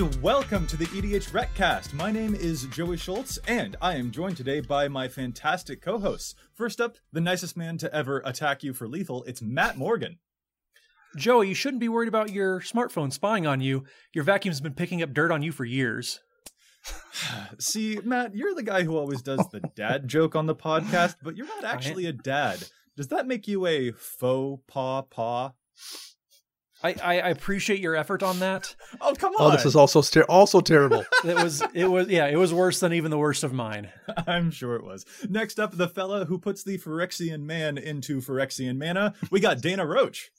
And welcome to the EDH Recast. My name is Joey Schultz, and I am joined today by my fantastic co-hosts. First up, the nicest man to ever attack you for lethal, it's Matt Morgan. Joey, you shouldn't be worried about your smartphone spying on you. Your vacuum's been picking up dirt on you for years. See, Matt, you're the guy who always does the dad joke on the podcast, but you're not actually a dad. Does that make you a faux paw paw? I, I, I appreciate your effort on that. Oh, come on. Oh, this is also ter- also terrible. It was it was yeah, it was worse than even the worst of mine. I'm sure it was. Next up, the fella who puts the Phyrexian man into Phyrexian mana. We got Dana Roach.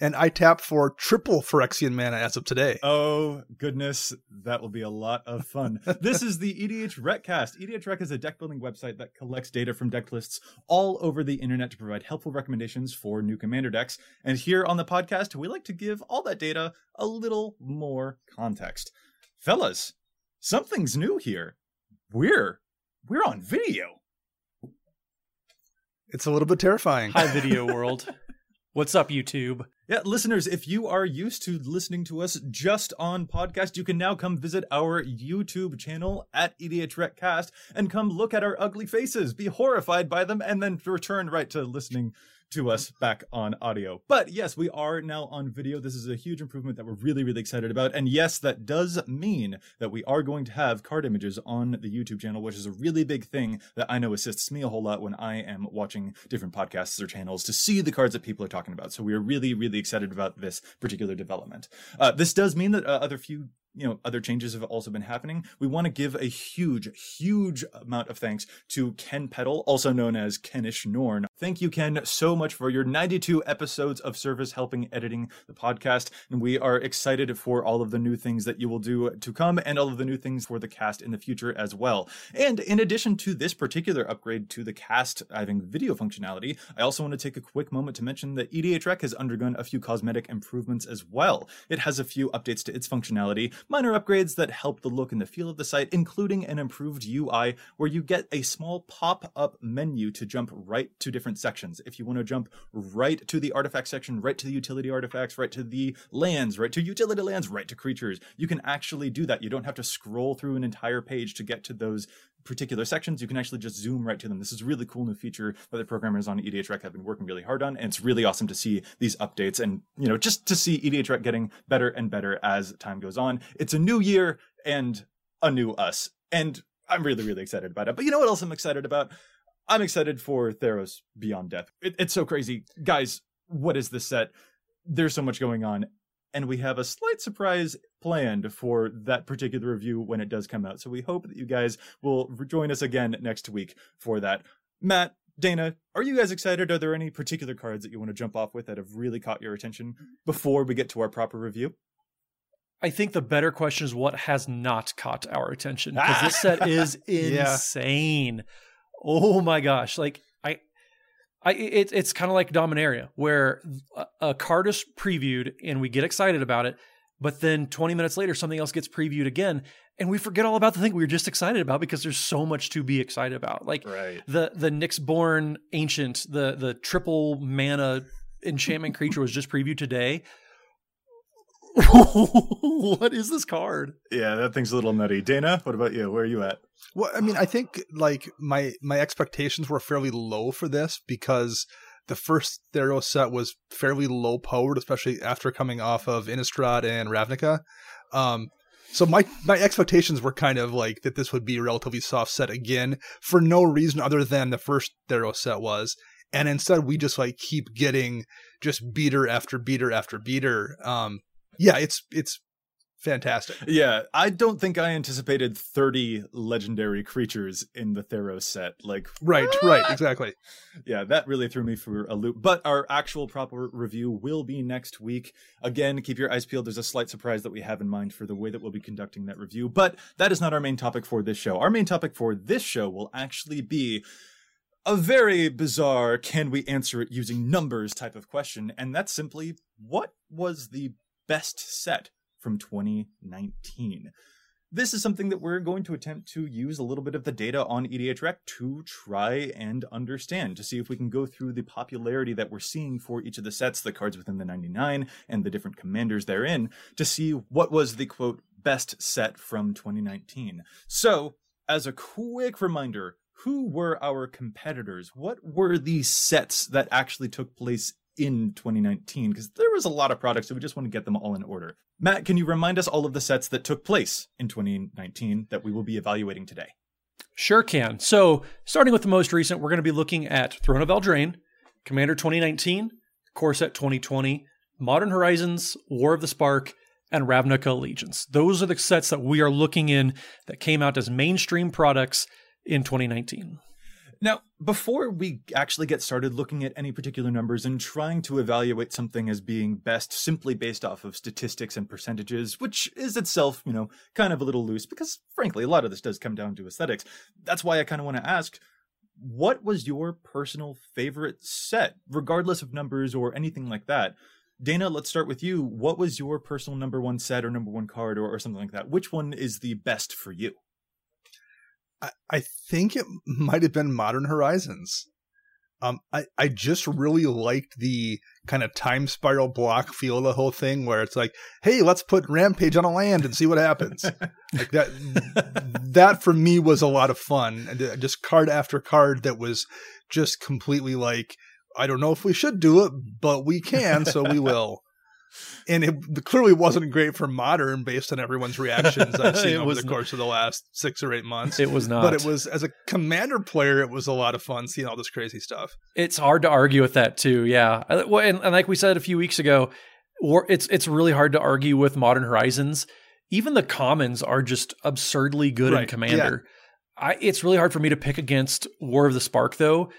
And I tap for triple Phyrexian mana as of today. Oh, goodness. That will be a lot of fun. this is the EDH Recast. EDH Rec is a deck building website that collects data from deck lists all over the internet to provide helpful recommendations for new commander decks. And here on the podcast, we like to give all that data a little more context. Fellas, something's new here. We're we're on video. It's a little bit terrifying. Hi video world. What's up, YouTube? Yeah, listeners, if you are used to listening to us just on podcast, you can now come visit our YouTube channel at EDH Recast and come look at our ugly faces, be horrified by them, and then return right to listening to us back on audio. But yes, we are now on video. This is a huge improvement that we're really, really excited about. And yes, that does mean that we are going to have card images on the YouTube channel, which is a really big thing that I know assists me a whole lot when I am watching different podcasts or channels to see the cards that people are talking about. So we are really, really excited about this particular development. Uh, this does mean that uh, other few you know other changes have also been happening we want to give a huge huge amount of thanks to ken peddle also known as kenish norn thank you ken so much for your 92 episodes of service helping editing the podcast. And we are excited for all of the new things that you will do to come and all of the new things for the cast in the future as well. And in addition to this particular upgrade to the cast having video functionality i also want to take a quick moment to mention that edh rec has undergone a few cosmetic improvements as well. It has a few updates to its functionality minor upgrades that help the look and the feel of the site, including an improved UI where you get a small pop up menu to jump right to different sections. If you want to jump right to the artifact section, right to the utility artifacts, right to the lands, right to utility lands, right to creatures, you can actually do that. You don't have to scroll through an entire page to get to those particular sections, you can actually just zoom right to them. This is really cool new feature that the programmers on EDH Rec have been working really hard on, and it's really awesome to see these updates and you know just to see EDH Rec getting better and better as time goes on. It's a new year and a new us, and I'm really really excited about it. But you know what else I'm excited about? I'm excited for Theros Beyond Death. It, it's so crazy, guys. What is this set? There's so much going on, and we have a slight surprise planned for that particular review when it does come out. So we hope that you guys will join us again next week for that. Matt, Dana, are you guys excited? Are there any particular cards that you want to jump off with that have really caught your attention before we get to our proper review? I think the better question is what has not caught our attention because this set is Yeah. Oh my gosh! Like I, I it, it's kind of like Dominaria where a, a card is previewed and we get excited about it, but then 20 minutes later something else gets previewed again and we forget all about the thing we were just excited about because there's so much to be excited about. Like Right. the the Nyxborn Ancient, the the triple mana enchantment creature was just previewed today. what is this card? Yeah, that thing's a little nutty. Dana, what about you? Where are you at? Well, I mean, I think like my my expectations were fairly low for this because the first Theros set was fairly low powered, especially after coming off of Innistrad and Ravnica. Um, so my my expectations were kind of like that this would be a relatively soft set again for no reason other than the first Theros set was, and instead we just like keep getting just beater after beater after beater. Um, yeah, it's it's fantastic. Yeah, I don't think I anticipated 30 legendary creatures in the Theros set. Like, right, what? right, exactly. Yeah, that really threw me for a loop. But our actual proper review will be next week. Again, keep your eyes peeled. There's a slight surprise that we have in mind for the way that we'll be conducting that review. But that is not our main topic for this show. Our main topic for this show will actually be a very bizarre can we answer it using numbers type of question. And that's simply what was the best set from 2019. This is something that we're going to attempt to use a little bit of the data on EDHREC to try and understand, to see if we can go through the popularity that we're seeing for each of the sets, the cards within the 99, and the different commanders therein, to see what was the quote best set from 2019. So, as a quick reminder, who were our competitors? What were the sets that actually took place in 2019 because there was a lot of products, so we just want to get them all in order. Matt, can you remind us all of the sets that took place in 2019 that we will be evaluating today? Sure can. So, starting with the most recent, we're going to be looking at Throne of Eldraine, Commander 2019, Core Set 2020, Modern Horizons, War of the Spark, and Ravnica Allegiance. Those are the sets that we are looking in that came out as mainstream products in 2019. Now, before we actually get started looking at any particular numbers and trying to evaluate something as being best simply based off of statistics and percentages, which is itself, you know, kind of a little loose because frankly, a lot of this does come down to aesthetics. That's why I kind of want to ask what was your personal favorite set, regardless of numbers or anything like that? Dana, let's start with you. What was your personal number one set or number one card or, or something like that? Which one is the best for you? I, I think it might have been Modern Horizons. Um, I, I just really liked the kind of time spiral block feel of the whole thing where it's like, hey, let's put Rampage on a land and see what happens. like that, that for me was a lot of fun. And uh, just card after card that was just completely like, I don't know if we should do it, but we can, so we will and it clearly wasn't great for modern based on everyone's reactions I've seen over the course of the last six or eight months. It was not, but it was as a commander player, it was a lot of fun seeing all this crazy stuff. It's hard to argue with that too. Yeah, and, and like we said a few weeks ago, it's it's really hard to argue with Modern Horizons. Even the commons are just absurdly good right. in Commander. Yeah. I, it's really hard for me to pick against War of the Spark though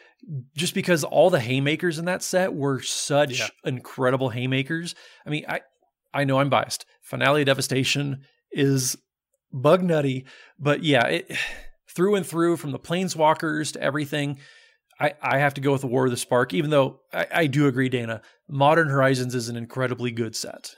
just because all the haymakers in that set were such yeah. incredible haymakers. I mean, I I know I'm biased. Finale of Devastation is bug nutty, but yeah, it through and through from the planeswalkers to everything. I, I have to go with the War of the Spark, even though I, I do agree, Dana. Modern Horizons is an incredibly good set.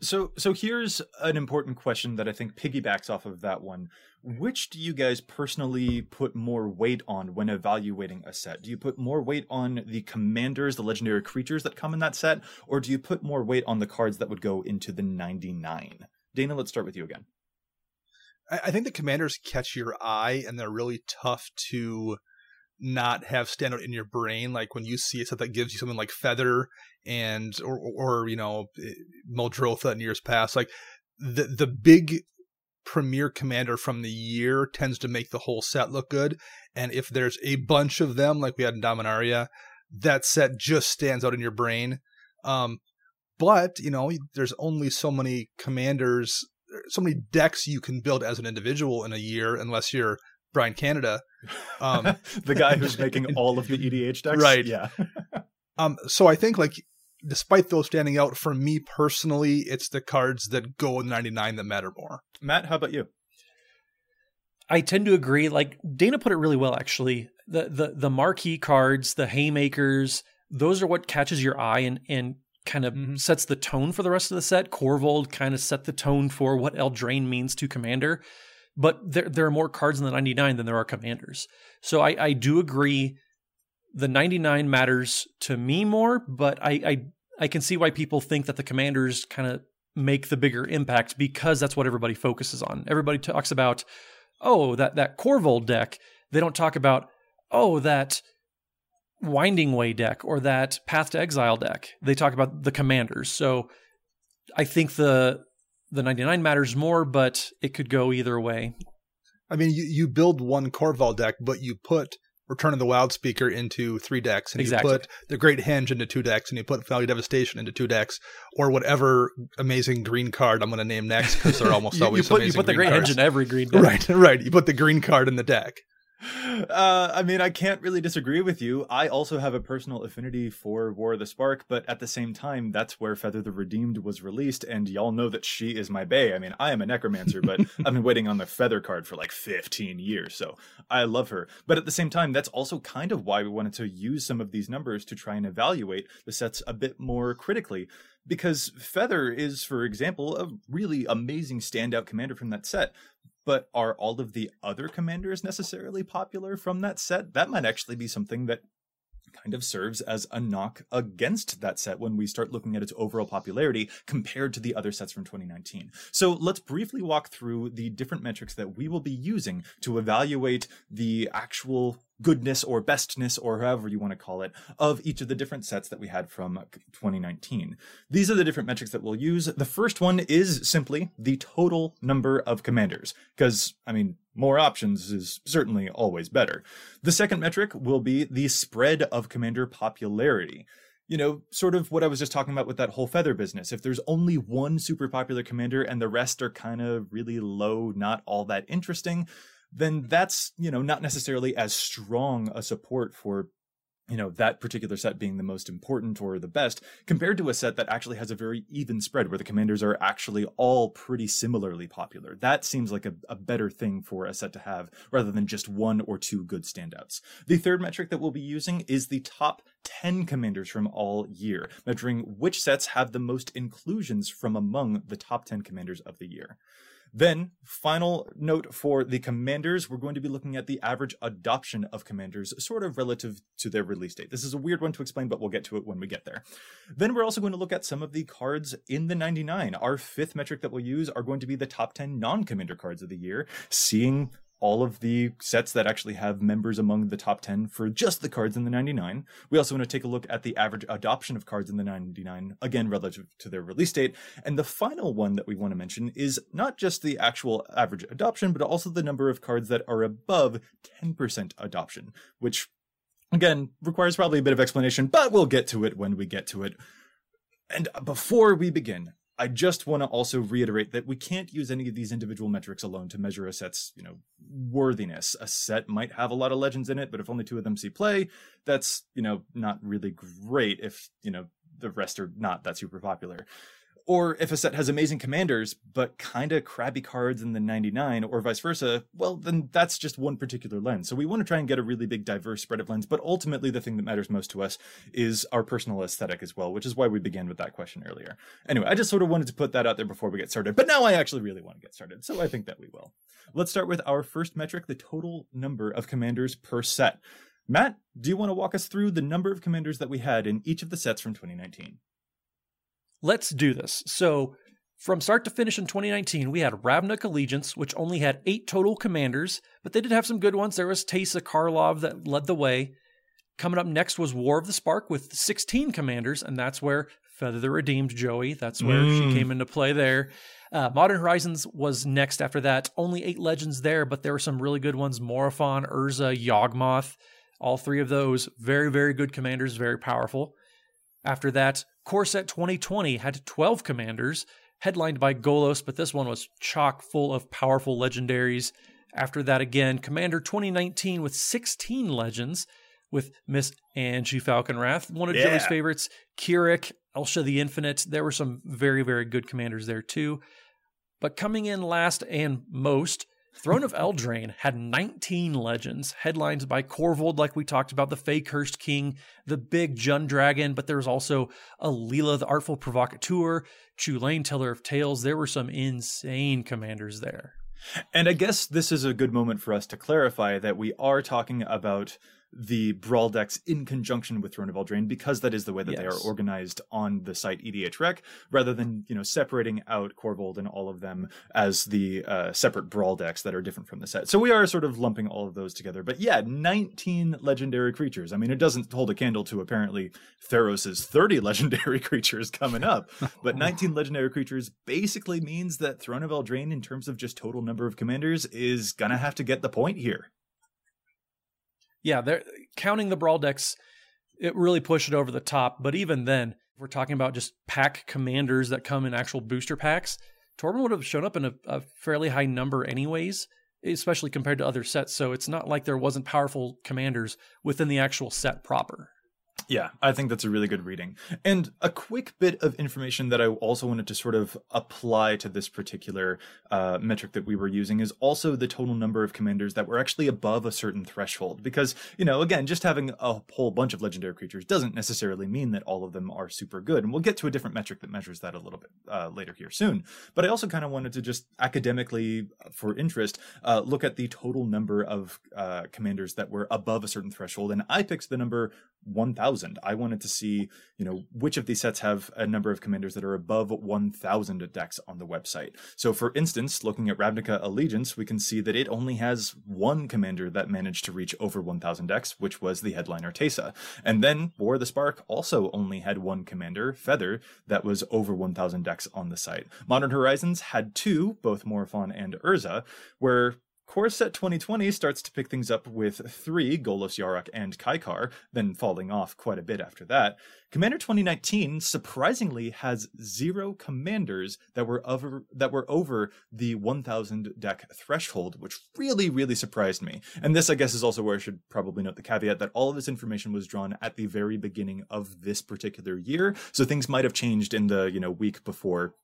So so here's an important question that I think piggybacks off of that one. Which do you guys personally put more weight on when evaluating a set? Do you put more weight on the commanders, the legendary creatures that come in that set, or do you put more weight on the cards that would go into the 99? Dana, let's start with you again. I think the commanders catch your eye and they're really tough to not have stand out in your brain. Like when you see a set that gives you something like Feather and or or you know eh, Muldrotha in years past, like the the big premier commander from the year tends to make the whole set look good. And if there's a bunch of them, like we had in Dominaria, that set just stands out in your brain. Um, but you know, there's only so many commanders, so many decks you can build as an individual in a year, unless you're Brian Canada, um, the guy who's making all of the EDH decks, right? Yeah. um, so I think like despite those standing out for me personally, it's the cards that go in 99 that matter more. Matt, how about you? I tend to agree. Like Dana put it really well, actually. The the the marquee cards, the haymakers, those are what catches your eye and and kind of mm-hmm. sets the tone for the rest of the set. Korvold kind of set the tone for what Eldraine means to Commander. But there there are more cards in the 99 than there are commanders. So I, I do agree the 99 matters to me more, but I, I I can see why people think that the commanders kind of make the bigger impact because that's what everybody focuses on. Everybody talks about, oh, that that Korvold deck. They don't talk about, oh, that Winding Way deck or that Path to Exile deck. They talk about the commanders. So I think the the 99 matters more, but it could go either way. I mean, you, you build one Korvold deck, but you put Return of the Wildspeaker into three decks, and Exactly. you put the Great Henge into two decks, and you put Value Devastation into two decks, or whatever amazing green card I'm going to name next because they're almost You, you always put you put the great cards. in every green deck. Right, right. You put the green card in the deck. Uh, I mean, I can't really disagree with you. I also have a personal affinity for War of the Spark, but at the same time, that's where Feather the Redeemed was released, and y'all know that she is my bae. I mean, I am a necromancer, but I've been waiting on the Feather card for like 15 years, so I love her. But at the same time, that's also kind of why we wanted to use some of these numbers to try and evaluate the sets a bit more critically. Because Feather is, for example, a really amazing standout commander from that set but are all of the other commanders necessarily popular from that set? That might actually be something that kind of serves as a knock against that set when we start looking at its overall popularity compared to the other sets from 2019. So let's briefly walk through the different metrics that we will be using to evaluate the actual goodness or bestness or however you want to call it of each of the different sets that we had from 2019. These are the different metrics that we'll use. The first one is simply the total number of commanders because I mean more options is certainly always better. The second metric will be the spread of commander popularity. You know, sort of what I was just talking about with that whole feather business. If there's only one super popular commander and the rest are kind of really low, not all that interesting, then that's, you know, not necessarily as strong a support for you know that particular set being the most important or the best compared to a set that actually has a very even spread where the commanders are actually all pretty similarly popular. That seems like a, a better thing for a set to have rather than just one or two good standouts. The third metric that we'll be using is the top 10 commanders from all year measuring which sets have the most inclusions from among the top 10 commanders of the year then, final note for the commanders, we're going to be looking at the average adoption of commanders, sort of relative to their release date. This is a weird one to explain, but we'll get to it when we get there. Then, we're also going to look at some of the cards in the 99. Our fifth metric that we'll use are going to be the top 10 non commander cards of the year, seeing all of the sets that actually have members among the top 10 for just the cards in the 99. We also want to take a look at the average adoption of cards in the 99, again, relative to their release date. And the final one that we want to mention is not just the actual average adoption, but also the number of cards that are above 10% adoption, which again requires probably a bit of explanation, but we'll get to it when we get to it. And before we begin, I just want to also reiterate that we can't use any of these individual metrics alone to measure a set's, you know, worthiness. A set might have a lot of legends in it, but if only two of them see play, that's, you know, not really great if, you know, the rest are not that super popular. Or if a set has amazing commanders, but kind of crabby cards in the 99, or vice versa, well, then that's just one particular lens. So we want to try and get a really big, diverse spread of lens, but ultimately the thing that matters most to us is our personal aesthetic as well, which is why we began with that question earlier. Anyway, I just sort of wanted to put that out there before we get started, but now I actually really want to get started, so I think that we will. Let's start with our first metric the total number of commanders per set. Matt, do you want to walk us through the number of commanders that we had in each of the sets from 2019? Let's do this. So, from start to finish in 2019, we had Ravnica Allegiance, which only had eight total commanders, but they did have some good ones. There was Teysa Karlov that led the way. Coming up next was War of the Spark with 16 commanders, and that's where Feather the Redeemed Joey, that's where Mm. she came into play there. Uh, Modern Horizons was next after that. Only eight legends there, but there were some really good ones Morophon, Urza, Yawgmoth. All three of those, very, very good commanders, very powerful. After that, Core Set 2020 had 12 commanders, headlined by Golos, but this one was chock full of powerful legendaries. After that, again, Commander 2019 with 16 legends, with Miss Angie Falkenrath, one of Yeah. Joey's favorites, Keurig, Elsha the Infinite. There were some very, very good commanders there too. But coming in last and most, Throne of Eldraine had 19 legends, headlined by Korvold, like we talked about, the Fae-Cursed King, the Big Jund Dragon, but there was also Alela, the Artful Provocateur, Chulane, Teller of Tales. There were some insane commanders there. And I guess this is a good moment for us to clarify that we are talking about the brawl decks in conjunction with Throne of Eldraine because that is the way that they are organized on the site EDH Rec, rather than you know separating out Korvold and all of them as the uh, separate brawl decks that are different from the set. So we are sort of lumping all of those together. But yeah, 19 legendary creatures. I mean, it doesn't hold a candle to apparently Theros' 30 legendary creatures coming up, but 19 legendary creatures basically means that Throne of Eldraine, in terms of just total number of commanders, is gonna have to get the point here. Yeah, they're counting the brawl decks. It really pushed it over the top. But even then, if we're talking about just pack commanders that come in actual booster packs, Torbran would have shown up in a, a fairly high number, anyways, especially compared to other sets. So it's not like there wasn't powerful commanders within the actual set proper. Yeah, I think that's a really good reading. And a quick bit of information that I also wanted to sort of apply to this particular uh, metric that we were using is also the total number of commanders that were actually above a certain threshold. Because, you know, again, just having a whole bunch of legendary creatures doesn't necessarily mean that all of them are super good. And we'll get to a different metric that measures that a little bit uh, later here soon. But I also kind of wanted to just academically, for interest, uh, look at the total number of uh, commanders that were above a certain threshold. And I picked the number 1000 i wanted to see you know which of these sets have a number of commanders that are above 1000 decks on the website. So for instance looking at ravnica allegiance we can see that it only has one commander that managed to reach over 1000 decks which was the headliner Teysa. And then war the spark also only had one commander feather that was over 1000 decks on the site. Modern horizons had two both Morophon and urza where Core Set 2020 starts to pick things up with three Golos Yarok and Kykar, then falling off quite a bit after that. Commander 2019 surprisingly has zero commanders that were over that were over the 1000 deck threshold, which really really surprised me. And this I guess is also where I should probably note the caveat that all of this information was drawn at the very beginning of this particular year, so things might have changed in the, you know, week before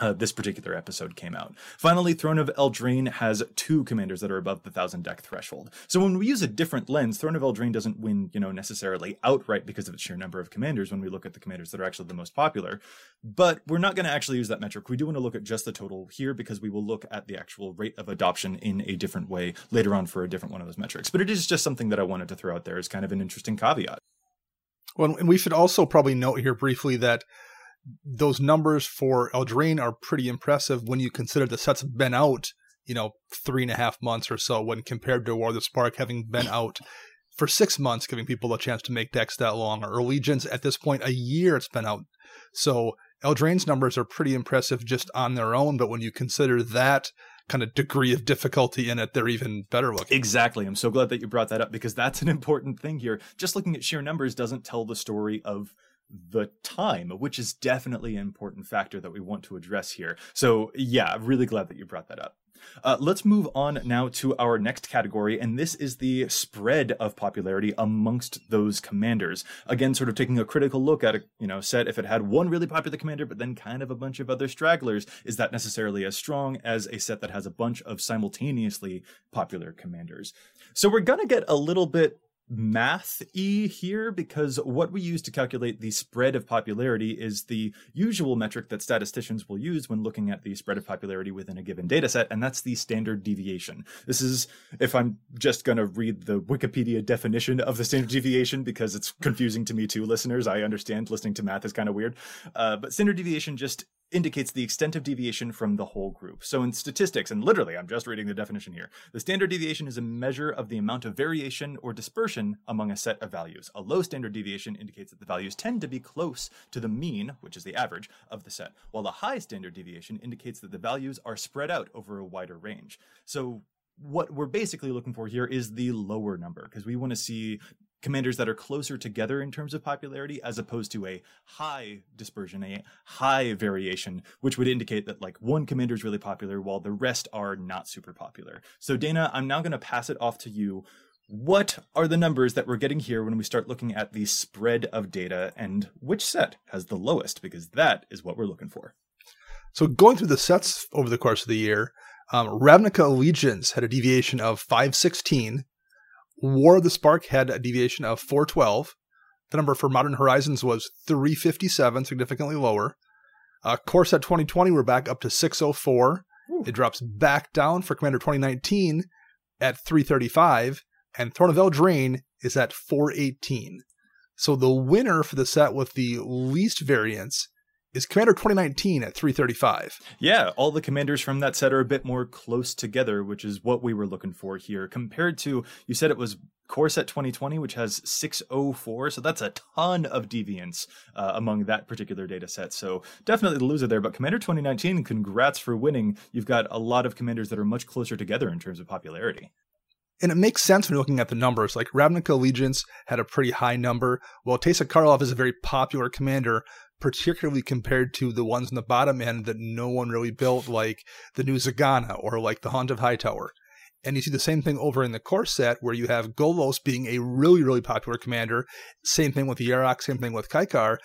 uh, this particular episode came out. Finally, Throne of Eldraine has two commanders that are above the thousand deck threshold. So when we use a different lens, Throne of Eldraine doesn't win, you know, necessarily outright because of its sheer number of commanders when we look at the commanders that are actually the most popular. But we're not going to actually use that metric. We do want to look at just the total here because we will look at the actual rate of adoption in a different way later on for a different one of those metrics. But it is just something that I wanted to throw out there as kind of an interesting caveat. Well, and we should also probably note here briefly that those numbers for Eldraine are pretty impressive when you consider the set's been out, you know, three and a half months or so, when compared to War of the Spark having been out for six months, giving people a chance to make decks that long, or Allegiance at this point, a year it's been out. So Eldraine's numbers are pretty impressive just on their own, but when you consider that kind of degree of difficulty in it, they're even better looking. Exactly. I'm so glad that you brought that up because that's an important thing here. Just looking at sheer numbers doesn't tell the story of the time, which is definitely an important factor that we want to address here. So, yeah, really glad that you brought that up. Uh, let's move on now to our next category, and this is the spread of popularity amongst those commanders. Again, sort of taking a critical look at a you know set. If it had one really popular commander, but then kind of a bunch of other stragglers, is that necessarily as strong as a set that has a bunch of simultaneously popular commanders? So we're gonna get a little bit math y here because what we use to calculate the spread of popularity is the usual metric that statisticians will use when looking at the spread of popularity within a given data set, and that's the standard deviation. This is, if I'm just going to read the Wikipedia definition of the standard deviation because it's confusing to me too, listeners. I understand listening to math is kind of weird. Uh, but standard deviation just indicates the extent of deviation from the whole group. So in statistics, and literally I'm just reading the definition here, the standard deviation is a measure of the amount of variation or dispersion among a set of values. A low standard deviation indicates that the values tend to be close to the mean, which is the average, of the set, while a high standard deviation indicates that the values are spread out over a wider range. So what we're basically looking for here is the lower number because we want to see commanders that are closer together in terms of popularity as opposed to a high dispersion, a high variation, which would indicate that like one commander is really popular while the rest are not super popular. So Dana, I'm now going to pass it off to you. What are the numbers that we're getting here when we start looking at the spread of data and which set has the lowest? Because that is what we're looking for. So going through the sets over the course of the year, um, Ravnica Allegiance had a deviation of 516. War of the Spark had a deviation of 412. The number for Modern Horizons was 357, significantly lower. Uh, Core Set 2020, we're back up to 604. It drops back down for Commander 2019 at 335. And Throne of Eldraine is at 418. So the winner for the set with the least variance is Commander 2019 at 335. Yeah, all the commanders from that set are a bit more close together, which is what we were looking for here. Compared to, you said it was Core Set 2020, which has 604, so that's a ton of deviance uh, among that particular data set. So definitely the loser there. But Commander 2019, congrats for winning. You've got a lot of commanders that are much closer together in terms of popularity. And it makes sense when you're looking at the numbers. Like Ravnica Allegiance had a pretty high number, while Teysa Karlov is a very popular commander, particularly compared to the ones in the bottom end that no one really built, like the new Zegana or like the Haunt of Hightower. And you see the same thing over in the core set where you have Golos being a really, really popular commander. Same thing with Yarok, same thing with Kykar.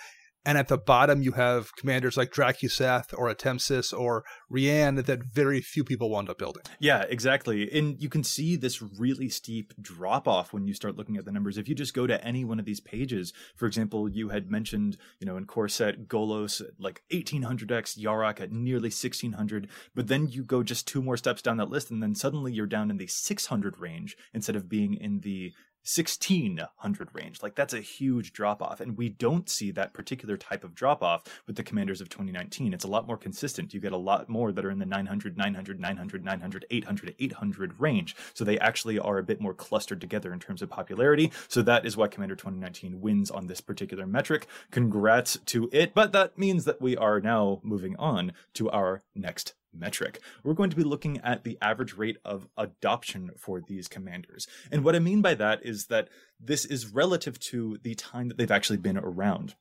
And at the bottom, you have commanders like Drakuseth or Atemsis or Rienne that very few people wound up building. Yeah, exactly. And you can see this really steep drop off when you start looking at the numbers. If you just go to any one of these pages, for example, you had mentioned, you know, in Core Set, Golos like 1800x, Yarok at nearly 1600, but then you go just two more steps down that list, and then suddenly you're down in the 600 range instead of being in the 1600 range. Like that's a huge drop off. And we don't see that particular type of drop off with the commanders of 2019. It's a lot more consistent. You get a lot more that are in the 900, 900, 900, 900, 800, 800 range. So they actually are a bit more clustered together in terms of popularity. So that is why Commander 2019 wins on this particular metric. Congrats to it. But that means that we are now moving on to our next metric. We're going to be looking at the average rate of adoption for these commanders. And what I mean by that is that this is relative to the time that they've actually been around.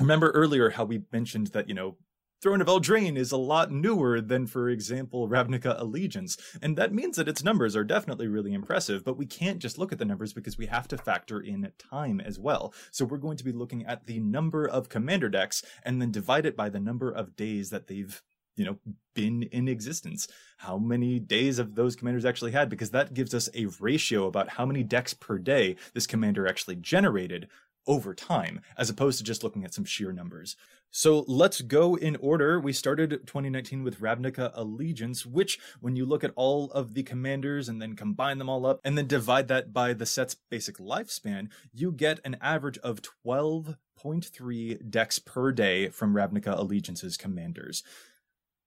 Remember earlier how we mentioned that, you know, Throne of Eldraine is a lot newer than, for example, Ravnica Allegiance. And that means that its numbers are definitely really impressive, but we can't just look at the numbers because we have to factor in time as well. So we're going to be looking at the number of commander decks and then divide it by the number of days that they've you know been in existence how many days of those commanders actually had because that gives us a ratio about how many decks per day this commander actually generated over time as opposed to just looking at some sheer numbers so let's go in order. We started 2019 with Ravnica Allegiance, which, when you look at all of the commanders and then combine them all up and then divide that by the set's basic lifespan, you get an average of 12.3 decks per day from Ravnica Allegiance's commanders.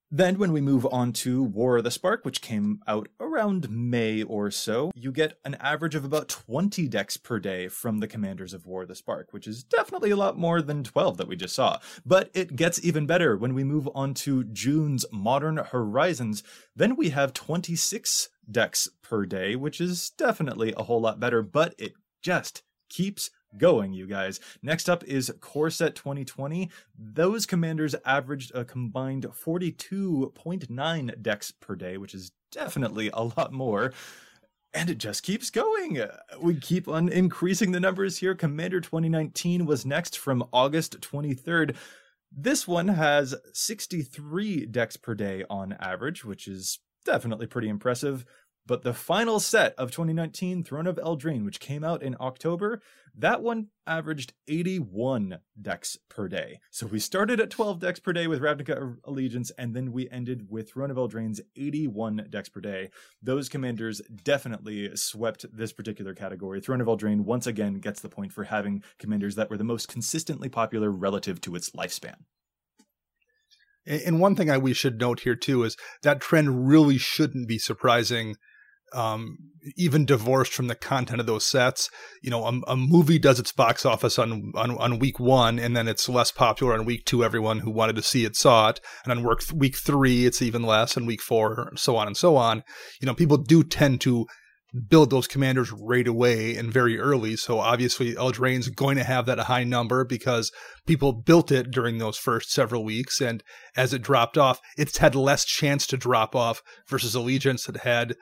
Then, when we move on to War of the Spark, which came out around May or so, you get an average of about 20 decks per day from the commanders of War of the Spark, which is definitely a lot more than 12 that we just saw. But it gets even better when we move on to June's Modern Horizons. Then we have 26 decks per day, which is definitely a whole lot better, but it just keeps going, you guys. Next up is Core Set 2020. Those commanders averaged a combined 42.9 decks per day, which is definitely a lot more. And it just keeps going. We keep on increasing the numbers here. Commander 2019 was next from August 23rd. This one has 63 decks per day on average, which is definitely pretty impressive. But the final set of 2019, Throne of Eldraine, which came out in October, that one averaged 81 decks per day. So we started at 12 decks per day with Ravnica Allegiance, and then we ended with Throne of Eldraine's 81 decks per day. Those commanders definitely swept this particular category. Throne of Eldraine once again gets the point for having commanders that were the most consistently popular relative to its lifespan. And one thing I we should note here too is that trend really shouldn't be surprising um, even divorced from the content of those sets. You know, a, a, movie does its box office on, on, on week one, and then it's less popular on week two. Everyone who wanted to see it saw it, and on work week three, it's even less, and week four, and so on and so on. You know, people do tend to build those commanders right away and very early. So obviously, Eldraine's going to have that high number because people built it during those first several weeks, and as it dropped off, it's had less chance to drop off versus Allegiance that had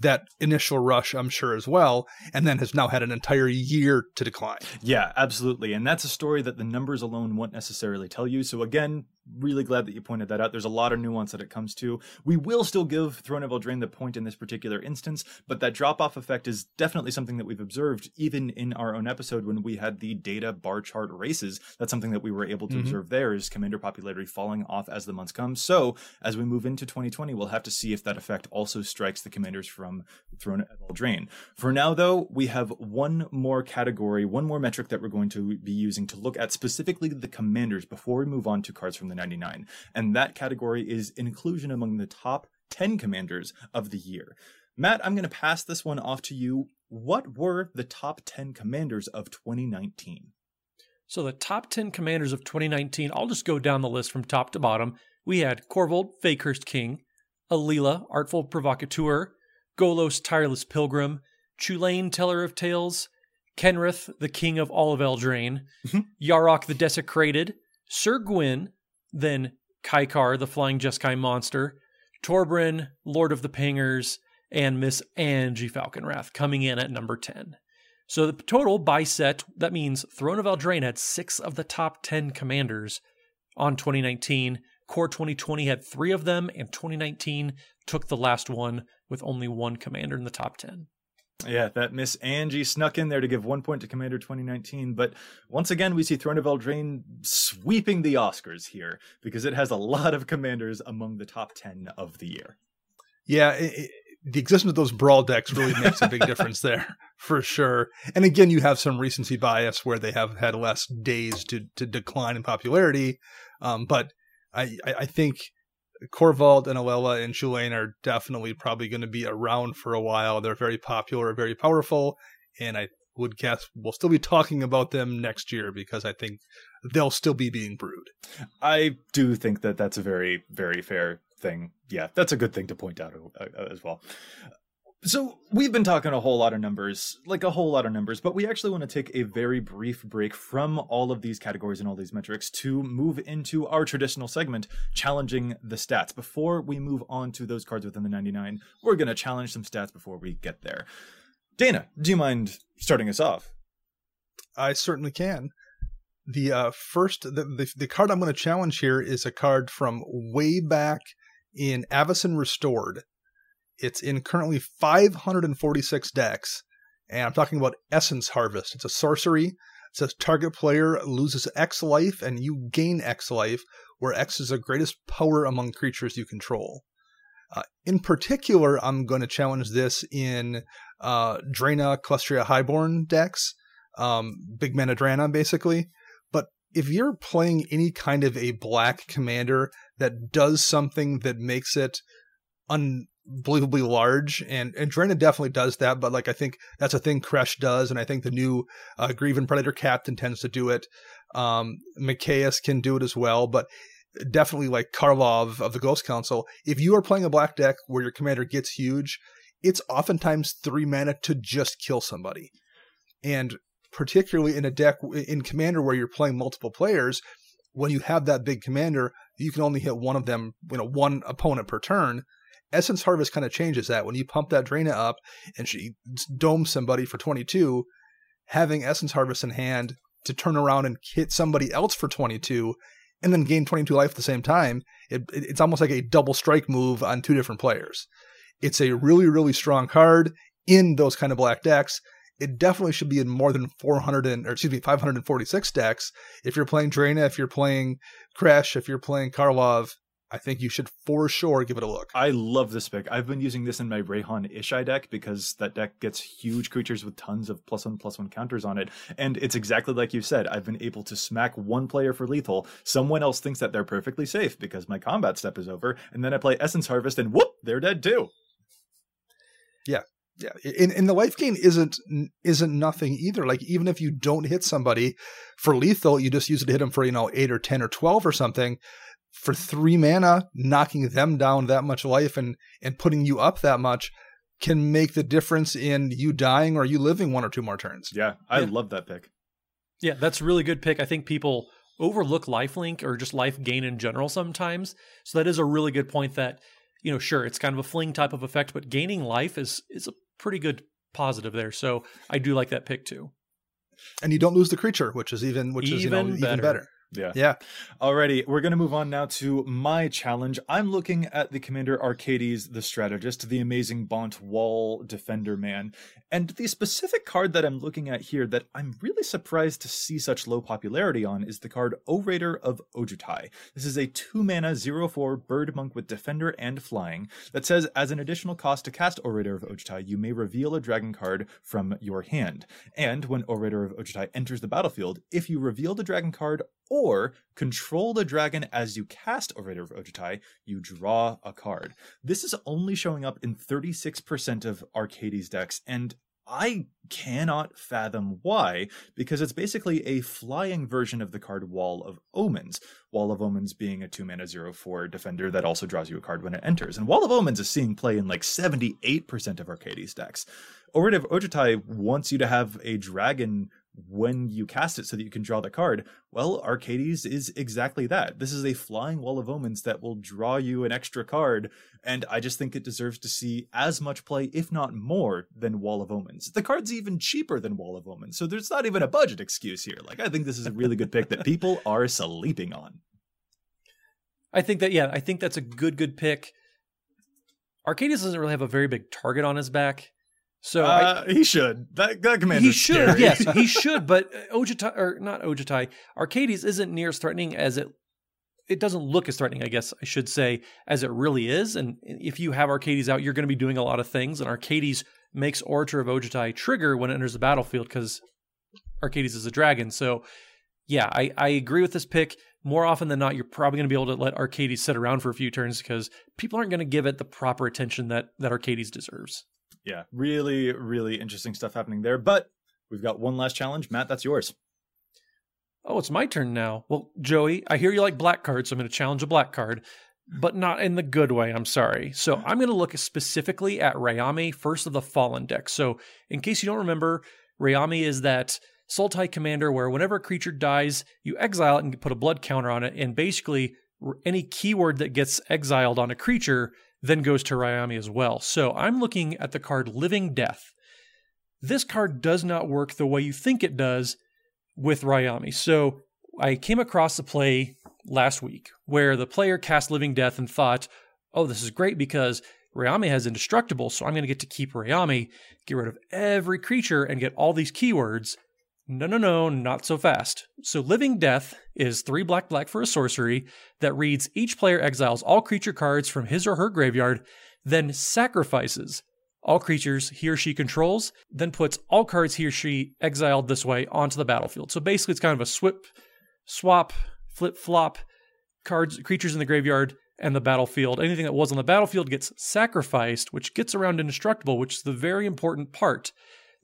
that initial rush, I'm sure, as well, and then has now had an entire year to decline. Yeah, absolutely. And that's a story that the numbers alone won't necessarily tell you. So, again, really glad that you pointed that out. There's a lot of nuance that it comes to. We will still give Throne of Eldraine the point in this particular instance, but that drop off effect is definitely something that we've observed even in our own episode when we had the data bar chart races. That's something that we were able to mm-hmm. observe there is commander popularity falling off as the months come. So as we move into 2020, we'll have to see if that effect also strikes the commanders from Throne of Eldraine. For now, though, we have one more category, one more metric that we're going to be using to look at specifically the commanders before we move on to cards from the 99. And that category is inclusion among the top 10 commanders of the year. Matt, I'm going to pass this one off to you. What were the top 10 commanders of 2019? So, the top 10 commanders of 2019, I'll just go down the list from top to bottom. We had Korvold, Fae-Cursed King, Alela, Artful Provocateur, Golos, Tireless Pilgrim, Chulane, Teller of Tales, Kenrith, the King of all of Eldraine, mm-hmm. Yarok, the Desecrated, Syr Gwyn, then Kykar, the Flying Jeskai monster, Torbran, Lord of the Pingers, and Miss Angie Falkenrath coming in at number 10. So the total by set, that means Throne of Eldraine had six of the top 10 commanders on 2019. Core 2020 had three of them, and 2019 took the last one with only one commander in the top 10. Yeah, that Miss Angie snuck in there to give one point to Commander 2019. But once again, we see Throne of Eldraine sweeping the Oscars here because it has a lot of commanders among the top 10 of the year. Yeah, it, it, the existence of those brawl decks really makes a big difference there for sure. And again, you have some recency bias where they have had less days to, to decline in popularity. Um, but I, I think Korvold and Alela and Chulane are definitely probably going to be around for a while. They're very popular, very powerful, and I would guess we'll still be talking about them next year because I think they'll still be being brewed. I do think that that's a very, very fair thing. Yeah, that's a good thing to point out uh, as well. So we've been talking a whole lot of numbers, like a whole lot of numbers, but we actually want to take a very brief break from all of these categories and all these metrics to move into our traditional segment, challenging the stats. Before we move on to those cards within the 99, we're going to challenge some stats before we get there. Dana, do you mind starting us off? I certainly can. The uh, first, the, the, the card I'm going to challenge here is a card from way back in Avacyn Restored it's in currently 546 decks, and I'm talking about Essence Harvest. It's a sorcery. It says target player loses X life and you gain X life, where X is the greatest power among creatures you control. Uh, in particular, I'm going to challenge this in uh, Drana Kalastria Highborn decks, um, big mana Drana basically. But if you're playing any kind of a black commander that does something that makes it un believably large and and Drana definitely does that but like I think that's a thing Kresh does and I think the new uh, Grieving Predator captain tends to do it. Um Mikaeus can do it as well but definitely like Karlov of the Ghost Council if you are playing a black deck where your commander gets huge it's oftentimes 3 mana to just kill somebody. And particularly in a deck in commander where you're playing multiple players when you have that big commander you can only hit one of them you know one opponent per turn Essence Harvest kind of changes that. When you pump that Drana up and she domes somebody for 22, having Essence Harvest in hand to turn around and hit somebody else for 22 and then gain 22 life at the same time, it, it's almost like a double strike move on two different players. It's a really, really strong card in those kind of black decks. It definitely should be in more than 400 and, or excuse me, 546 decks. If you're playing Drana, if you're playing Kresh, if you're playing Karlov, I think you should for sure give it a look. I love this pick. I've been using this in my Reyhan Ishai deck because that deck gets huge creatures with tons of plus one plus one counters on it. And it's exactly like you said. I've been able to smack one player for lethal. Someone else thinks that they're perfectly safe because my combat step is over. And then I play Essence Harvest and whoop, they're dead too. Yeah. Yeah, and, and the life gain isn't isn't nothing either. Like even if you don't hit somebody for lethal, you just use it to hit them for you know eight or ten or twelve or something for three mana, knocking them down that much life and and putting you up that much can make the difference in you dying or you living one or two more turns. Yeah, I yeah. love that pick. Yeah, that's a really good pick. I think people overlook lifelink or just life gain in general sometimes. So that is a really good point that, you know, sure, it's kind of a fling type of effect, but gaining life is is a pretty good positive there. So I do like that pick too. And you don't lose the creature, which is even which even is you know, better. even better. Yeah. Yeah. Alrighty, we're going to move on now to my challenge. I'm looking at the Commander Arcades, the strategist, the amazing Bant Wall Defender man. And the specific card that I'm looking at here that I'm really surprised to see such low popularity on is the card Orator of Ojutai. This is a 2 mana 0 4 bird monk with Defender and Flying that says, as an additional cost to cast Orator of Ojutai, you may reveal a dragon card from your hand. And when Orator of Ojutai enters the battlefield, if you reveal the dragon card or control the dragon as you cast Orator of Ojutai, you draw a card. This is only showing up in 36% of Arcades decks, and I cannot fathom why, because it's basically a flying version of the card Wall of Omens. Wall of Omens being a 2 mana 0 4 defender that also draws you a card when it enters. And Wall of Omens is seeing play in like 78% of Arcades decks. Orator of Ojutai wants you to have a dragon when you cast it so that you can draw the card. Well, Arcades is exactly that. This is a flying wall of omens that will draw you an extra card, and I just think it deserves to see as much play, if not more, than Wall of Omens. The card's even cheaper than Wall of Omens, so there's not even a budget excuse here. Like, I think this is a really good pick that people are sleeping on. I think that yeah, I think that's a good good pick. Arcades doesn't really have a very big target on his back. So uh, I, he should. That, that commander. He should. yes, he should. But Ojutai or not Ojutai, Arcades isn't near as threatening as it. It doesn't look as threatening, I guess I should say, as it really is. And if you have Arcades out, you're going to be doing a lot of things. And Arcades makes Orator of Ojutai trigger when it enters the battlefield because Arcades is a dragon. So, yeah, I, I agree with this pick. More often than not, you're probably going to be able to let Arcades sit around for a few turns because people aren't going to give it the proper attention that that Arcades deserves yeah, really, really interesting stuff happening there. But we've got one last challenge. Matt, that's yours. Oh, it's my turn now. Well, Joey, I hear you like black cards, so I'm going to challenge a black card, but not in the good way. I'm sorry. So I'm going to look specifically at Rayami, first of the Fallen deck. So, in case you don't remember, Rayami is that Sultai commander where whenever a creature dies, you exile it and put a blood counter on it, and basically any keyword that gets exiled on a creature then goes to Rayami as well. So I'm looking at the card Living Death. This card does not work the way you think it does with Rayami. So I came across a play last week where the player cast Living Death and thought, oh, this is great because Rayami has indestructible, so I'm going to get to keep Rayami, get rid of every creature, and get all these keywords. No, no, no, not so fast. So Living Death is three black black for a sorcery that reads each player exiles all creature cards from his or her graveyard, then sacrifices all creatures he or she controls, then puts all cards he or she exiled this way onto the battlefield. So basically it's kind of a swip, swap, flip flop, cards, creatures in the graveyard and the battlefield. Anything that was on the battlefield gets sacrificed, which gets around indestructible, which is the very important part.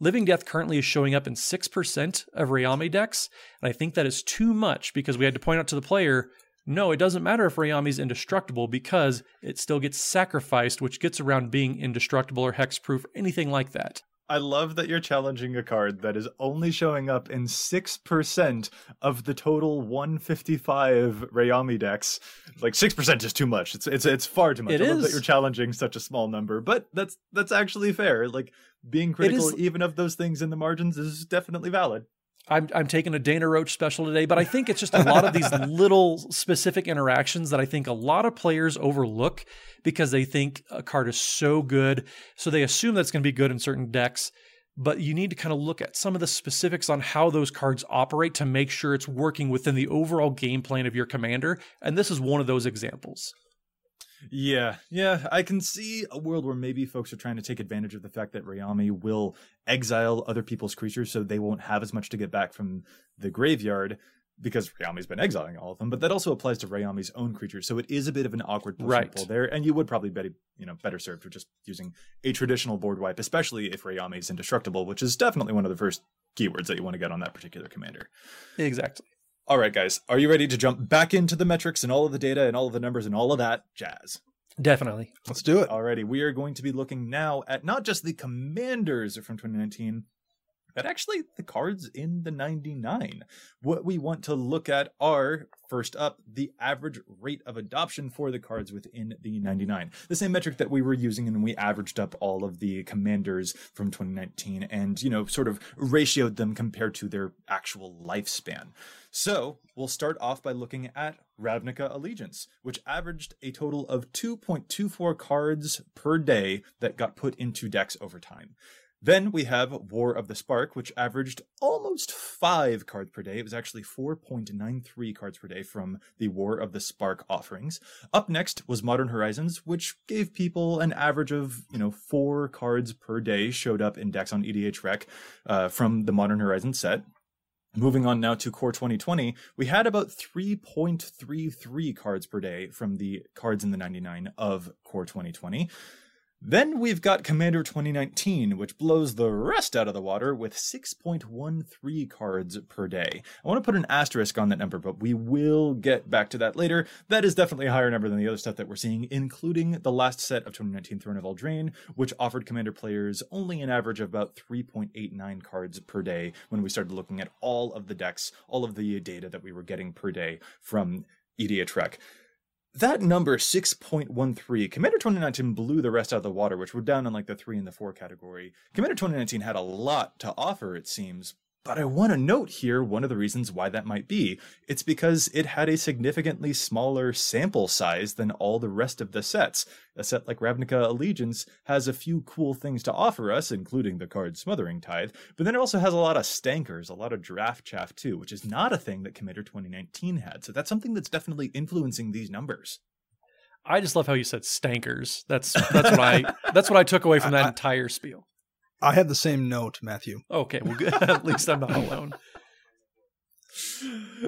Living Death currently is showing up in 6% of Rayami decks, and I think that is too much because we had to point out to the player no, it doesn't matter if Rayami's indestructible because it still gets sacrificed, which gets around being indestructible or hexproof or anything like that. I love that you're challenging a card that is only showing up in 6% of the total 155 Rayami decks. Like 6% is too much. It's it's it's far too much. It I is. love that you're challenging such a small number, but that's that's actually fair. Like being critical even of those things in the margins is definitely valid. I'm I'm taking a Dana Roach special today, but I think it's just a lot of these little specific interactions that I think a lot of players overlook because they think a card is so good, so they assume that's going to be good in certain decks. But you need to kind of look at some of the specifics on how those cards operate to make sure it's working within the overall game plan of your commander. And this is one of those examples. Yeah, yeah, I can see a world where maybe folks are trying to take advantage of the fact that Rayami will exile other people's creatures so they won't have as much to get back from the graveyard because Rayami's been exiling all of them, but that also applies to Rayami's own creatures. So it is a bit of an awkward push Right. pull there, and you would probably be you know better served with just using a traditional board wipe, especially if Rayami is indestructible, which is definitely one of the first keywords that you want to get on that particular commander. Exactly. All right, guys, are you ready to jump back into the metrics and all of the data and all of the numbers and all of that jazz? Definitely. Let's do it. Alrighty, we are going to be looking now at not just the commanders from 2019, but actually the cards in the 99. What we want to look at are, first up, the average rate of adoption for the cards within the 99. The same metric that we were using when we averaged up all of the commanders from 2019 and, you know, sort of ratioed them compared to their actual lifespan. So we'll start off by looking at Ravnica Allegiance, which averaged a total of 2.24 cards per day that got put into decks over time. Then we have War of the Spark, which averaged almost five cards per day. It was actually 4.93 cards per day from the War of the Spark offerings. Up next was Modern Horizons, which gave people an average of, you know, four cards per day showed up in decks on EDHREC uh, from the Modern Horizons set. Moving on now to Core 2020, we had about 3.33 cards per day from the cards in the 99 of Core 2020. Then we've got Commander 2019, which blows the rest out of the water with 6.13 cards per day. I want to put an asterisk on that number, but we will get back to that later. That is definitely a higher number than the other stuff that we're seeing, including the last set of 2019 Throne of Eldraine, which offered Commander players only an average of about 3.89 cards per day when we started looking at all of the decks, all of the data that we were getting per day from EDHREC that number 6.13 commander 2019 blew the rest out of the water which were down in like the 3 and the 4 category. Commander 2019 had a lot to offer it seems but I want to note here one of the reasons why that might be. It's because it had a significantly smaller sample size than all the rest of the sets. A set like Ravnica Allegiance has a few cool things to offer us, including the card Smothering Tithe, but then it also has a lot of stankers, a lot of draft chaff too, which is not a thing that Commander 2019 had. So that's something that's definitely influencing these numbers. I just love how you said stankers. That's that's what I that's what I took away from that entire spiel. I had the same note, Matthew. Okay, well, good. at least I'm not alone.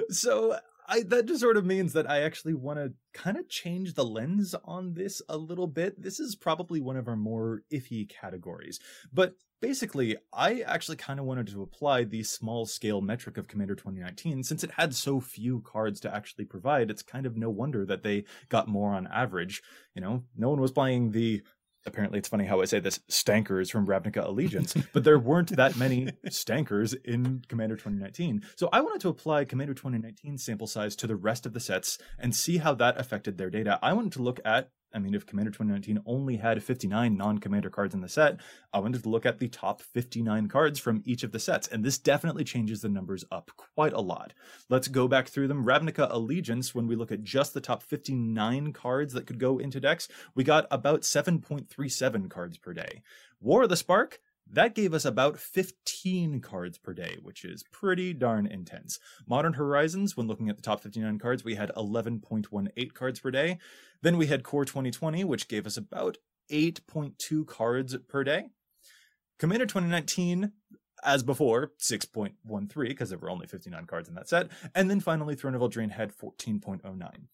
so I that just sort of means that I actually want to kind of change the lens on this a little bit. This is probably one of our more iffy categories, but basically, I actually kind of wanted to apply the small scale metric of Commander 2019 since it had so few cards to actually provide. It's kind of no wonder that they got more on average. You know, no one was playing the apparently it's funny how I say this stankers from Ravnica Allegiance, but there weren't that many stankers in Commander 2019. So I wanted to apply Commander 2019 sample size to the rest of the sets and see how that affected their data. I wanted to look at I mean, if Commander 2019 only had 59 non commander cards in the set, I wanted to look at the top 59 cards from each of the sets, and this definitely changes the numbers up quite a lot. Let's go back through them. Ravnica Allegiance, when we look at just the top 59 cards that could go into decks, we got about 7.37 cards per day. War of the Spark, that gave us about 15 cards per day, which is pretty darn intense. Modern Horizons, when looking at the top 59 cards, we had 11.18 cards per day. Then we had Core 2020, which gave us about 8.2 cards per day. Commander 2019, as before, 6.13, because there were only 59 cards in that set. And then finally, Throne of Eldraine had 14.09.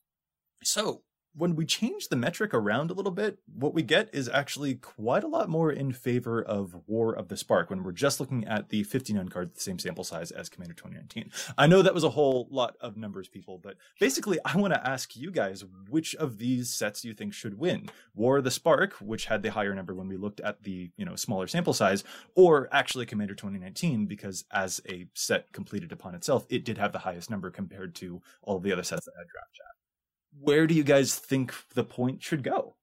So, when we change the metric around a little bit, what we get is actually quite a lot more in favor of War of the Spark when we're just looking at the 59 cards, the same sample size as Commander 2019. I know that was a whole lot of numbers, people, but basically, I want to ask you guys which of these sets you think should win: War of the Spark, which had the higher number when we looked at the you know smaller sample size, or actually Commander 2019 because as a set completed upon itself, it did have the highest number compared to all the other sets that had draft chat where do you guys think the point should go?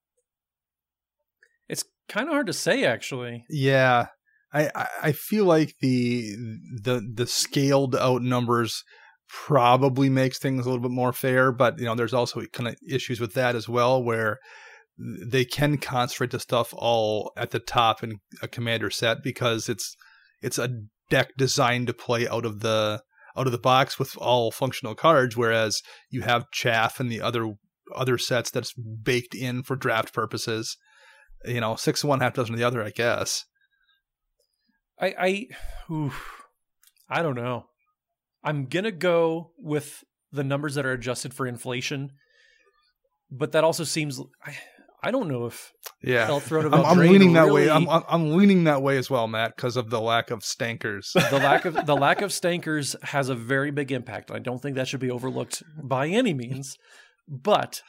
It's kind of hard to say, actually. Yeah, I I feel like the the the scaled out numbers probably makes things a little bit more fair, but you know, there's also kind of issues with that as well, where they can concentrate the stuff all at the top in a commander set because it's it's a deck designed to play out of the out of the box with all functional cards, whereas you have chaff and the other other sets that's baked in for draft purposes. You know, six and one, half dozen of the other, I guess. I I oof, I don't know. I'm gonna go with the numbers that are adjusted for inflation, but that also seems. I, I don't know if yeah, I'm, I'm leaning that way. I'm, I'm leaning that way as well, Matt, because of the lack of stankers. the lack of the lack of stankers has a very big impact. I don't think that should be overlooked by any means. But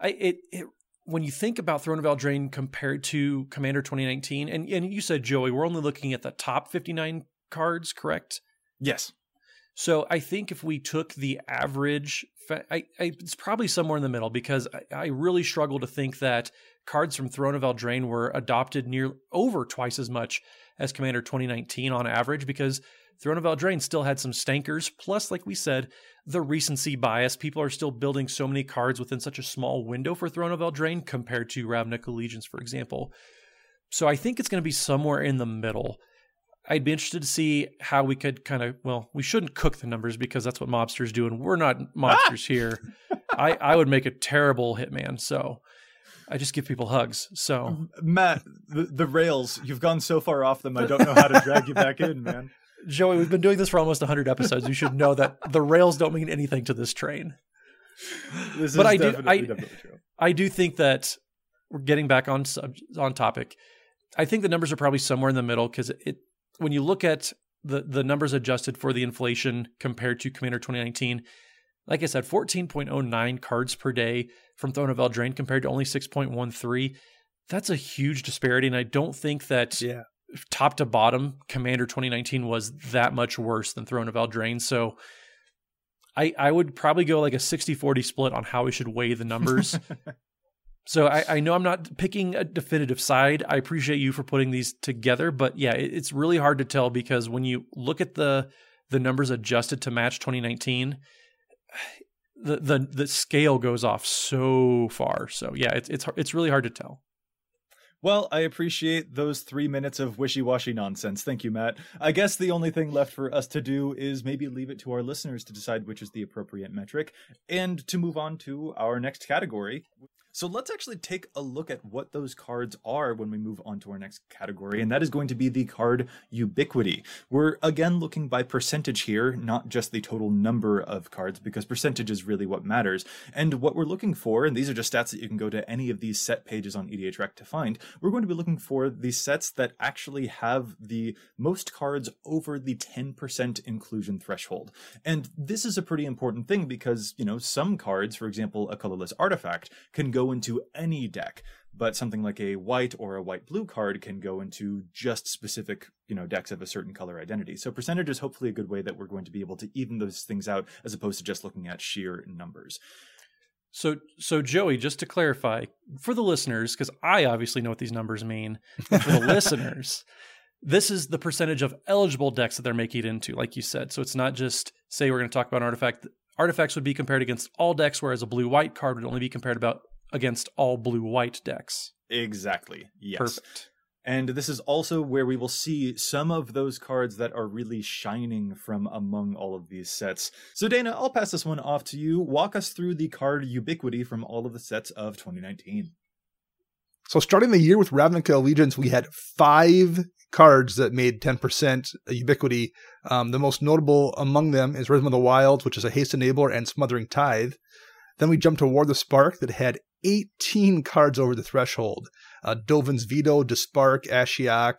I, it, it when you think about Throne of Eldraine compared to Commander 2019, and and you said Joey, we're only looking at the top 59 cards, correct? Yes. So I think if we took the average, I, I, it's probably somewhere in the middle because I, I, really struggle to think that cards from Throne of Eldraine were adopted near over twice as much as Commander 2019 on average because Throne of Eldraine still had some stankers. Plus, like we said, the recency bias. People are still building so many cards within such a small window for Throne of Eldraine compared to Ravnica Allegiance, for example. So I think it's going to be somewhere in the middle. I'd be interested to see how we could kind of well, we shouldn't cook the numbers because that's what mobsters do, and we're not mobsters here. I I would make a terrible hitman, so I just give people hugs. So Matt, the, the rails, you've gone so far off them. I don't know how to drag you back in, man. Joey, we've been doing this for almost 100 episodes. You should know that the rails don't mean anything to this train. This but I do, I, I do think that we're getting back on on topic. I think the numbers are probably somewhere in the middle because it when you look at the the numbers adjusted for the inflation compared to Commander 2019, like I said, 14.09 cards per day from Throne of Eldraine compared to only 6.13. That's a huge disparity, and I don't think that yeah. top to bottom, Commander 2019 was that much worse than Throne of Eldraine. So I I would probably go like a 60-40 split on how we should weigh the numbers. So I, I, know I'm not picking a definitive side. I appreciate you for putting these together, but yeah, it, it's really hard to tell because when you look at the the numbers adjusted to match 2019, the the the scale goes off so far. So yeah, it's it's it's really hard to tell. Well, I appreciate those three minutes of wishy washy nonsense. Thank you, Matt. I guess the only thing left for us to do is maybe leave it to our listeners to decide which is the appropriate metric and to move on to our next category, so let's actually take a look at what those cards are when we move on to our next category, and that is going to be the card ubiquity. We're again looking by percentage here, not just the total number of cards, because percentage is really what matters. And what we're looking for, and these are just stats that you can go to any of these set pages on EDHREC to find, we're going to be looking for the sets that actually have the most cards over the 10% inclusion threshold. And this is a pretty important thing because, you know, some cards, for example, a colorless artifact, can go into any deck, but something like a white or a white blue card can go into just specific, you know, decks of a certain color identity. So percentage is hopefully a good way that we're going to be able to even those things out as opposed to just looking at sheer numbers. So, so Joey, just to clarify for the listeners, because I obviously know what these numbers mean. For the listeners, this is the percentage of eligible decks that they're making it into, like you said. So it's not just say we're going to talk about an artifact. Artifacts would be compared against all decks, whereas a blue white card would only be compared about against all blue white decks. Exactly. Yes. Perfect. And this is also where we will see some of those cards that are really shining from among all of these sets. So, Dana, I'll pass this one off to you. Walk us through the card ubiquity from all of the sets of 2019. So, starting the year with Ravnica Allegiance, we had five cards that made 10% ubiquity. Um, the most notable among them is Rhythm of the Wild, which is a haste enabler and smothering tithe. Then we jumped to War the Spark that had 18 cards over the threshold. Uh, Dovin's Veto, Despark, Ashiok,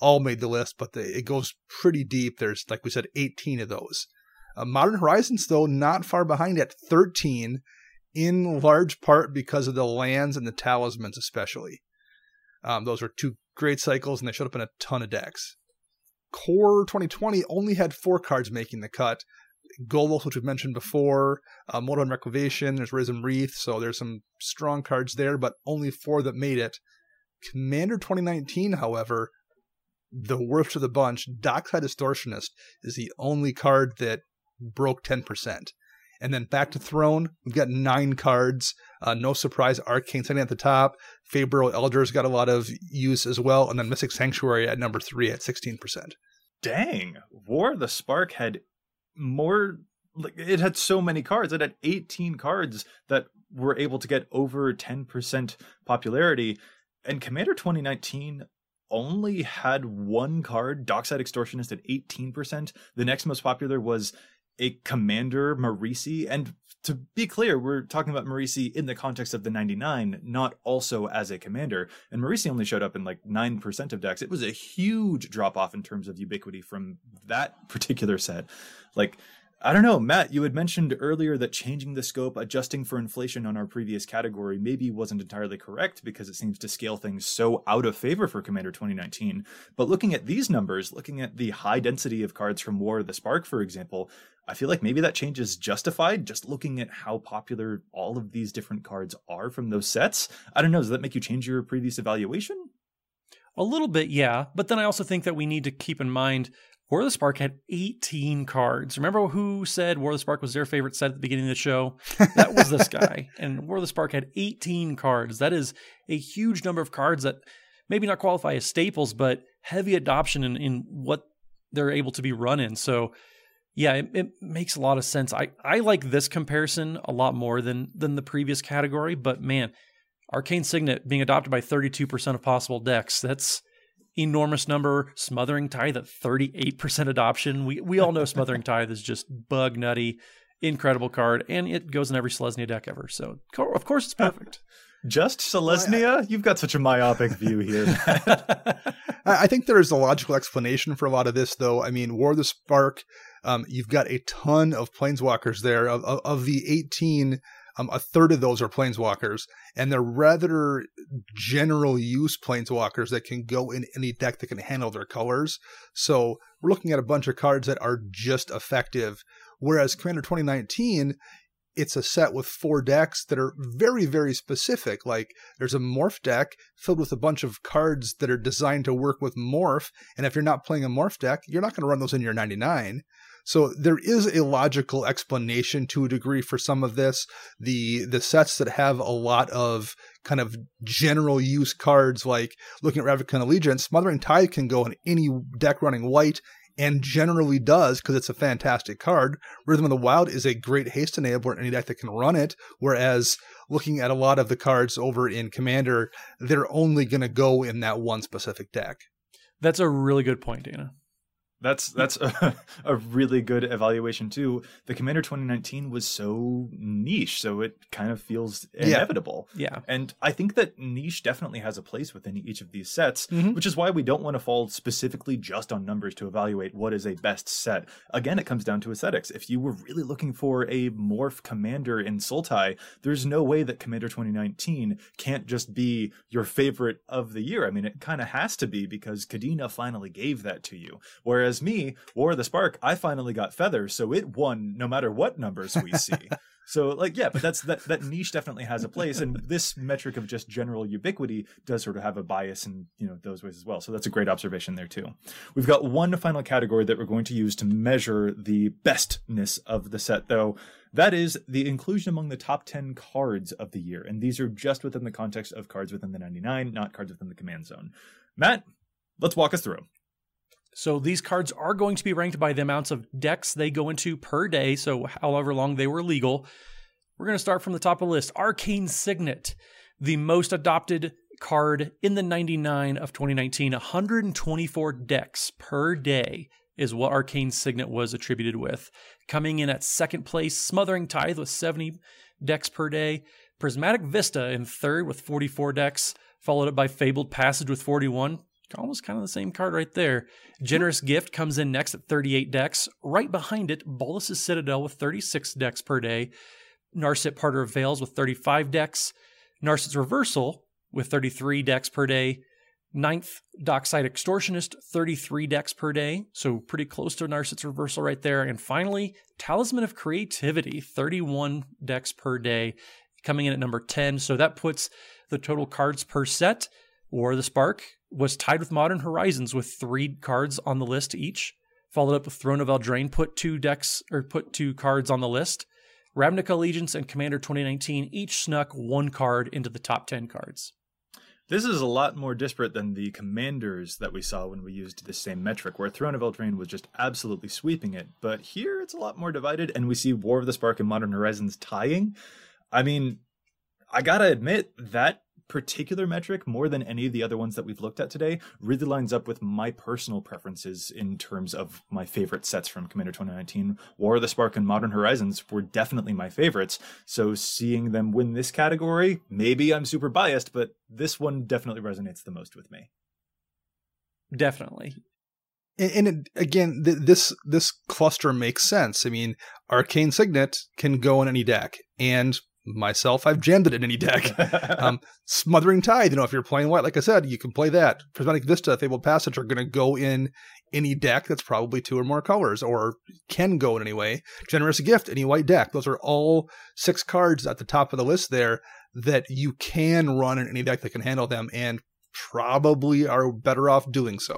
all made the list, but the, it goes pretty deep. There's, like we said, 18 of those. Uh, Modern Horizons, though, not far behind at 13, in large part because of the lands and the talismans, especially. Um, those were two great cycles, and they showed up in a ton of decks. Core 2020 only had four cards making the cut, Golos, which we've mentioned before, uh, and Reclamation, there's Risen Reef, so there's some strong cards there, but only four that made it. Commander 2019, however, the worst of the bunch, Dockside Extortionist is the only card that broke 10%. And then back to Throne, we've got nine cards. Uh, no surprise, Arcane sitting at the top. Faeburrow Elders got a lot of use as well. And then Mystic Sanctuary at number three at 16%. Dang. War the Spark had more like it had so many cards. It had 18 cards that were able to get over 10% popularity. And commander 2019 only had one card dockside extortionist at 18% the next most popular was a commander marisi and to be clear we're talking about marisi in the context of the 99 not also as a commander. And marisi only showed up in like 9% of decks. It was a huge drop off in terms of ubiquity from that particular set. Like I don't know, Matt, you had mentioned earlier that changing the scope, adjusting for inflation on our previous category maybe wasn't entirely correct because it seems to scale things so out of favor for Commander 2019. But looking at these numbers, looking at the high density of cards from War of the Spark, for example, I feel like maybe that change is justified just looking at how popular all of these different cards are from those sets. I don't know, does that make you change your previous evaluation? A little bit, yeah. But then I also think that we need to keep in mind War of the Spark had 18 cards. Remember who said War of the Spark was their favorite set at the beginning of the show? That was this guy. And War of the Spark had 18 cards. That is a huge number of cards that maybe not qualify as staples, but heavy adoption in, in what they're able to be run in. So yeah, it, it, makes a lot of sense. I, I like this comparison a lot more than than the previous category, but man, Arcane Signet being adopted by 32% of possible decks, that's enormous number. Smothering Tithe at 38% adoption. We we all know Smothering Tithe is just bug nutty, incredible card, and it goes in every Selesnya deck ever. So of course it's perfect. Just Selesnya? You've got such a myopic view here. I think there is a logical explanation for a lot of this, though. I mean, War of the Spark, um, you've got a ton of planeswalkers there. Of, of, of the 18 um, a third of those are planeswalkers, and they're rather general use planeswalkers that can go in any deck that can handle their colors. So we're looking at a bunch of cards that are just effective. Whereas Commander 2019, it's a set with four decks that are very, very specific. Like there's a morph deck filled with a bunch of cards that are designed to work with morph. And if you're not playing a morph deck, you're not going to run those in your 99. So there is a logical explanation to a degree for some of this. The the sets that have a lot of kind of general use cards, like looking at Ravnica Allegiance, Smothering Tithe can go in any deck running white and generally does because it's a fantastic card. Rhythm of the Wild is a great haste enabler in any deck that can run it, whereas looking at a lot of the cards over in Commander, they're only going to go in that one specific deck. That's a really good point, Dana. That's that's a, a, really good evaluation too. The Commander 2019 was so niche, so it kind of feels inevitable. Yeah. yeah. And I think that niche definitely has a place within each of these sets, mm-hmm. which is why we don't want to fall specifically just on numbers to evaluate what is a best set. Again, it comes down to aesthetics. If you were really looking for a morph commander in Sultai, there's no way that Commander 2019 can't just be your favorite of the year. I mean, it kind of has to be because Kadena finally gave that to you. Whereas Whereas me, War of the Spark, I finally got feathers, so it won no matter what numbers we see. so like yeah, but that's that that niche definitely has a place, and this metric of just general ubiquity does sort of have a bias in you know those ways as well. So that's a great observation there too. We've got one final category that we're going to use to measure the bestness of the set, though. That is the inclusion among the top 10 cards of the year. And these are just within the context of cards within the 99, not cards within the command zone. Matt, let's walk us through. So these cards are going to be ranked by the amounts of decks they go into per day, so however long they were legal. We're going to start from the top of the list. Arcane Signet, the most adopted card in the 99 of 2019, 124 decks per day is what Arcane Signet was attributed with. Coming in at second place, Smothering Tithe with 70 decks per day, Prismatic Vista in third with 44 decks, followed up by Fabled Passage with 41 almost kind of the same card right there. Generous Gift comes in next at 38 decks. Right behind it, Bolas's Citadel with 36 decks per day. Narset Parter of Veils with 35 decks. Narset's Reversal with 33 decks per day. Ninth, Dockside Extortionist, 33 decks per day. So pretty close to Narset's Reversal right there. And finally, Talisman of Creativity, 31 decks per day, coming in at number 10. So that puts the total cards per set or the Spark was tied with Modern Horizons with three cards on the list each. Followed up with Throne of Eldraine, put two decks or put two cards on the list. Ravnica Allegiance and Commander 2019 each snuck one card into the top 10 cards. This is a lot more disparate than the commanders that we saw when we used the same metric, where Throne of Eldraine was just absolutely sweeping it. But here it's a lot more divided, and we see War of the Spark and Modern Horizons tying. I mean, I gotta admit, that particular metric, more than any of the other ones that we've looked at today, really lines up with my personal preferences in terms of my favorite sets from Commander 2019. War of the Spark and Modern Horizons were definitely my favorites. So seeing them win this category, maybe I'm super biased, but this one definitely resonates the most with me. Definitely. And, and it, again, th- this this cluster makes sense. I mean, Arcane Signet can go in any deck, and myself, I've jammed it in any deck. um, Smothering Tithe, you know, if you're playing white, like I said, you can play that. Prismatic Vista, Fabled Passage are going to go in any deck that's probably two or more colors, or can go in any way. Generous Gift, any white deck. Those are all six cards at the top of the list there that you can run in any deck that can handle them, and probably are better off doing so.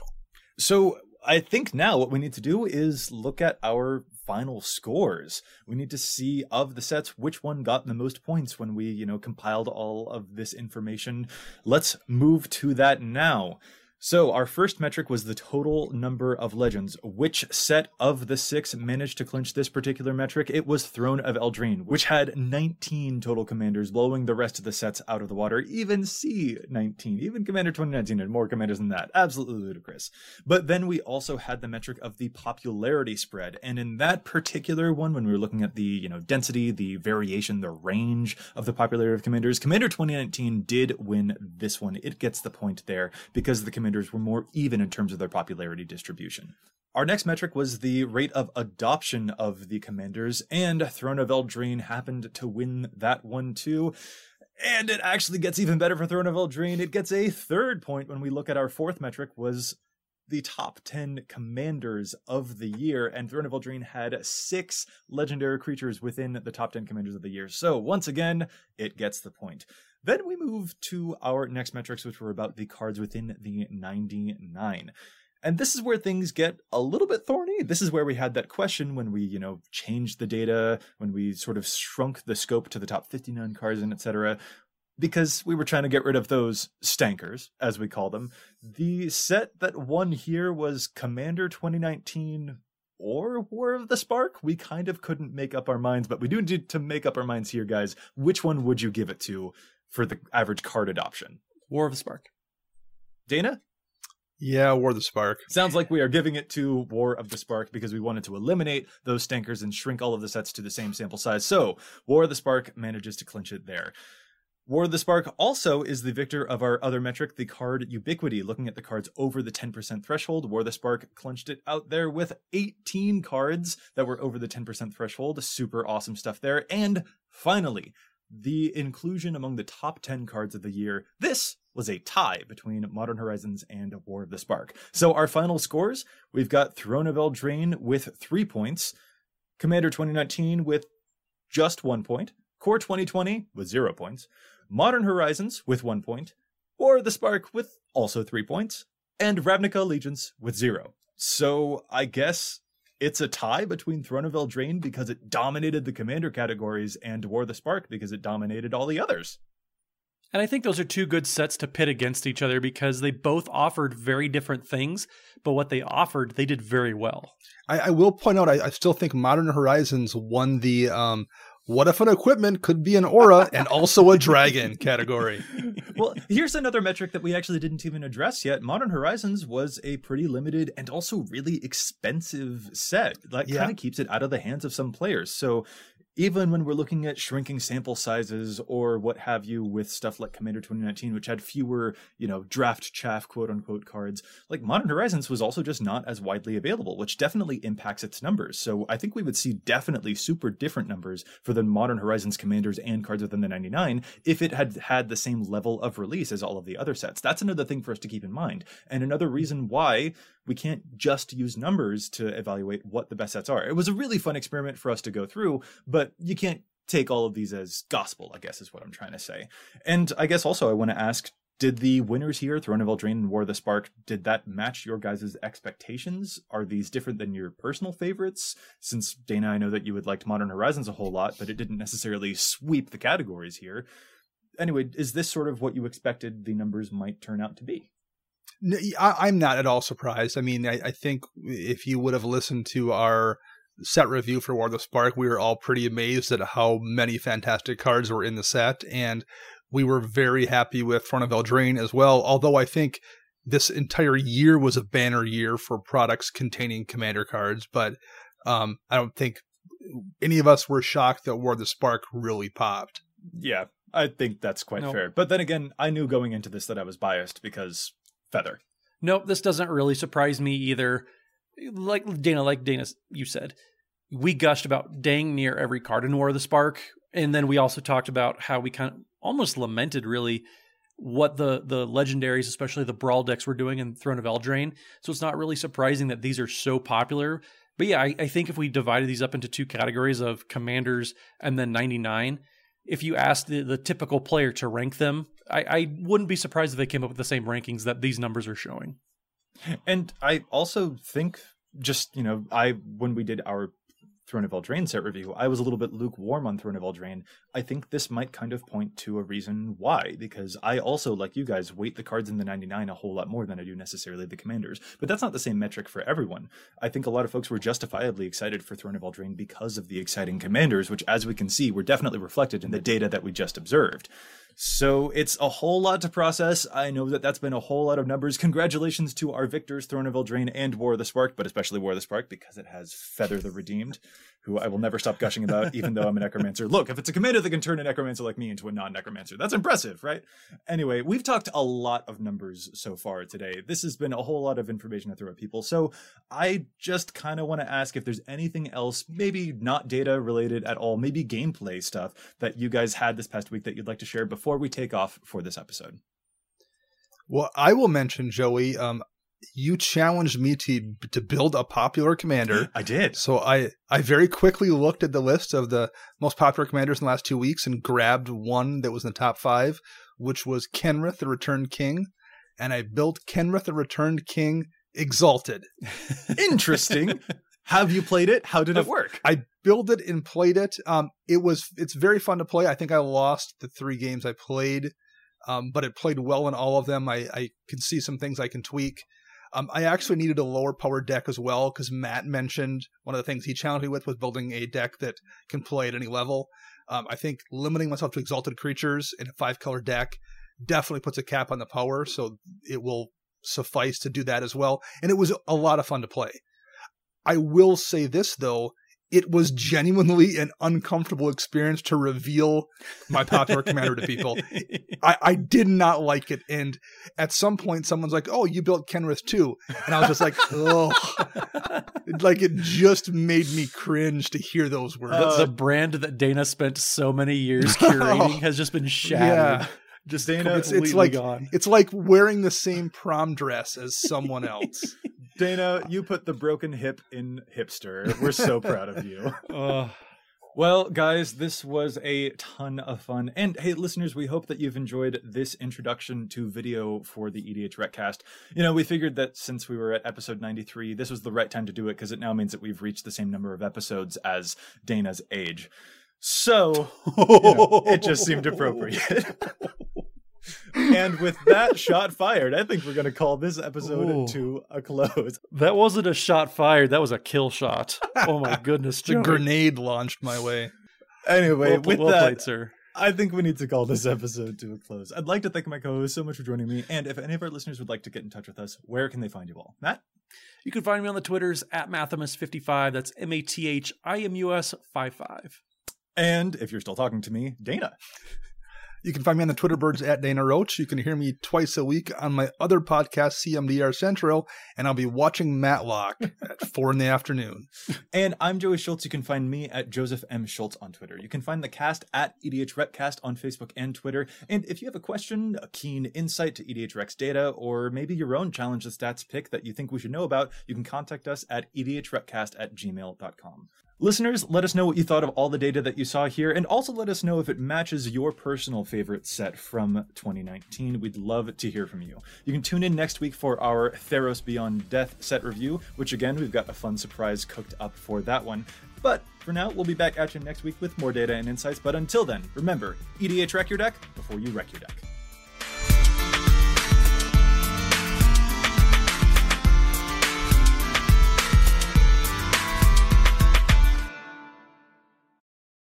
So I think now what we need to do is look at our final scores. We need to see of the sets which one got the most points when we, you know, compiled all of this information. Let's move to that now. So, our first metric was the total number of legends. Which set of the six managed to clinch this particular metric? It was Throne of Eldraine, which had 19 total commanders, blowing the rest of the sets out of the water. Even C19, even Commander 2019 had more commanders than that. Absolutely ludicrous. But then we also had the metric of the popularity spread. And in that particular one, when we were looking at the, you know, density, the variation, the range of the popularity of commanders, Commander 2019 did win this one. It gets the point there because the commander commanders were more even in terms of their popularity distribution. Our next metric was the rate of adoption of the commanders, and Throne of Eldraine happened to win that one too. And it actually gets even better for Throne of Eldraine. It gets a third point when we look at our fourth metric was the top 10 commanders of the year, and Throne of Eldraine had six legendary creatures within the top 10 commanders of the year. So once again, it gets the point. Then we move to our next metrics, which were about the cards within the 99. And this is where things get a little bit thorny. This is where we had that question when we, you know, changed the data, when we sort of shrunk the scope to the top 59 cards and etc. Because we were trying to get rid of those stankers, as we call them. The set that won here was Commander 2019 or War of the Spark. We kind of couldn't make up our minds, but we do need to make up our minds here, guys. Which one would you give it to? For the average card adoption. War of the Spark. Dana? Yeah, War of the Spark. Sounds like we are giving it to War of the Spark because we wanted to eliminate those stankers and shrink all of the sets to the same sample size. So, War of the Spark manages to clinch it there. War of the Spark also is the victor of our other metric, the card ubiquity. Looking at the cards over the 10% threshold, War of the Spark clinched it out there with 18 cards that were over the 10% threshold. Super awesome stuff there. And finally, the inclusion among the top 10 cards of the year. This was a tie between Modern Horizons and War of the Spark. So our final scores, we've got Throne of Eldraine with 3 points, Commander 2019 with just 1 point, Core 2020 with 0 points, Modern Horizons with 1 point, War of the Spark with also 3 points, and Ravnica Allegiance with 0. So I guess it's a tie between Throne of Eldraine because it dominated the commander categories and War the Spark because it dominated all the others. And I think those are two good sets to pit against each other because they both offered very different things, but what they offered, they did very well. I, I will point out, I, I, still think Modern Horizons won the um, what if an equipment could be an aura and also a dragon category? well, here's another metric that we actually didn't even address yet. Modern Horizons was a pretty limited and also really expensive set. That yeah. kind of keeps it out of the hands of some players. So even when we're looking at shrinking sample sizes or what have you with stuff like Commander 2019, which had fewer, you know, draft chaff quote unquote cards, like Modern Horizons was also just not as widely available, which definitely impacts its numbers. So I think we would see definitely super different numbers for the Modern Horizons commanders and cards within the 99 if it had had the same level of release as all of the other sets. That's another thing for us to keep in mind. And another reason why we can't just use numbers to evaluate what the best sets are. It was a really fun experiment for us to go through, but you can't take all of these as gospel, I guess is what I'm trying to say. And I guess also I want to ask did the winners here, Throne of Eldraine and War of the Spark, did that match your guys' expectations? Are these different than your personal favorites? Since Dana, I know that you had liked Modern Horizons a whole lot, but it didn't necessarily sweep the categories here. Anyway, is this sort of what you expected the numbers might turn out to be? I, am not at all surprised. I mean, I, I, think if you would have listened to our set review for War of the Spark, we were all pretty amazed at how many fantastic cards were in the set, and we were very happy with Throne of Eldraine as well. Although I think this entire year was a banner year for products containing commander cards, but um, I don't think any of us were shocked that War of the Spark really popped. Yeah, I think that's quite nope. fair. But then again, I knew going into this that I was biased because feather. Nope, this doesn't really surprise me either. like Dana, like Dana, you said, we gushed about dang near every card in War of the Spark, and then we also talked about how we kind of almost lamented really what the the legendaries, especially the brawl decks, were doing in Throne of Eldraine. So it's not really surprising that these are so popular. But yeah, I, I think if we divided these up into two categories of commanders and then 99, if you asked the, the typical player to rank them, I, I wouldn't be surprised if they came up with the same rankings that these numbers are showing. And I also think just, you know, I when we did our Throne of Eldraine set review, I was a little bit lukewarm on Throne of Eldraine. I think this might kind of point to a reason why, because I also, like you guys, weight the cards in the 99 a whole lot more than I do necessarily the commanders. But that's not the same metric for everyone. I think a lot of folks were justifiably excited for Throne of Eldraine because of the exciting commanders, which, as we can see, were definitely reflected in the data that we just observed. So it's a whole lot to process. I know that that's been a whole lot of numbers. Congratulations to our victors, Throne of Eldraine and War of the Spark, but especially War of the Spark because it has Feather the Redeemed, who I will never stop gushing about, even though I'm a necromancer. Look, if it's a commander that can turn a necromancer like me into a non-necromancer, that's impressive, right? Anyway, we've talked a lot of numbers so far today. This has been a whole lot of information to throw at people. So I just kind of want to ask if there's anything else, maybe not data related at all, maybe gameplay stuff that you guys had this past week that you'd like to share before we take off for this episode. Well, I will mention Joey. Um, you challenged me to to build a popular commander. I did. So I I very quickly looked at the list of the most popular commanders in the last two weeks and grabbed one that was in the top five, which was Kenrith, the Returned King, and I built Kenrith, the Returned King, Exalted. Interesting. Have you played it? How did it work? I built it and played it. Um, it was it's very fun to play. I think I lost the three games I played, um, but it played well in all of them. I, I can see some things I can tweak. Um, I actually needed a lower power deck as well because Matt mentioned one of the things he challenged me with was building a deck that can play at any level. Um, I think limiting myself to exalted creatures in a five color deck definitely puts a cap on the power, so it will suffice to do that as well. And it was a lot of fun to play. I will say this though, it was genuinely an uncomfortable experience to reveal my popular commander to people. I, I, did not like it. And at some point, someone's like, Oh, you built Kenrith too. And I was just like, Oh, like it just made me cringe to hear those words. Uh, the brand that Dana spent so many years curating has just been shattered. Yeah. Just Dana, it's, it's like gone. it's like wearing the same prom dress as someone else. Dana, you put the broken hip in hipster. We're so proud of you. Uh, well, guys, this was a ton of fun. And hey, listeners, we hope that you've enjoyed this introduction to video for the EDHRECast. You know, we figured that since we were at episode 93, this was the right time to do it because it now means that we've reached the same number of episodes as Dana's age. So, you know, it just seemed appropriate. and with that shot fired, I think we're going to call this episode Ooh. to a close. That wasn't a shot fired. That was a kill shot. Oh my goodness. a grenade launched my way. Anyway, well, with well that, played, sir. I think we need to call this episode to a close. I'd like to thank my co-host so much for joining me. And if any of our listeners would like to get in touch with us, where can they find you all? Matt? You can find me on the Twitters at Mathimus55. That's M A T H I M U S 55. And if you're still talking to me, Dana. You can find me on the Twitter birds at Dana Roach. You can hear me twice a week on my other podcast, CMDR Central, and I'll be watching Matlock at four in the afternoon. And I'm Joey Schultz. You can find me at Joseph M. Schultz on Twitter. You can find the cast at EDHRECast on Facebook and Twitter. And if you have a question, a keen insight to EDHREC's data, or maybe your own challenge the stats pick that you think we should know about, you can contact us at edhrecast at gmail.com. Listeners, let us know what you thought of all the data that you saw here, and also let us know if it matches your personal favorite set from 2019. We'd love to hear from you. You can tune in next week for our Theros Beyond Death set review, which again, we've got a fun surprise cooked up for that one. But for now, we'll be back at you next week with more data and insights. But until then, remember EDH wreck your deck before you wreck your deck.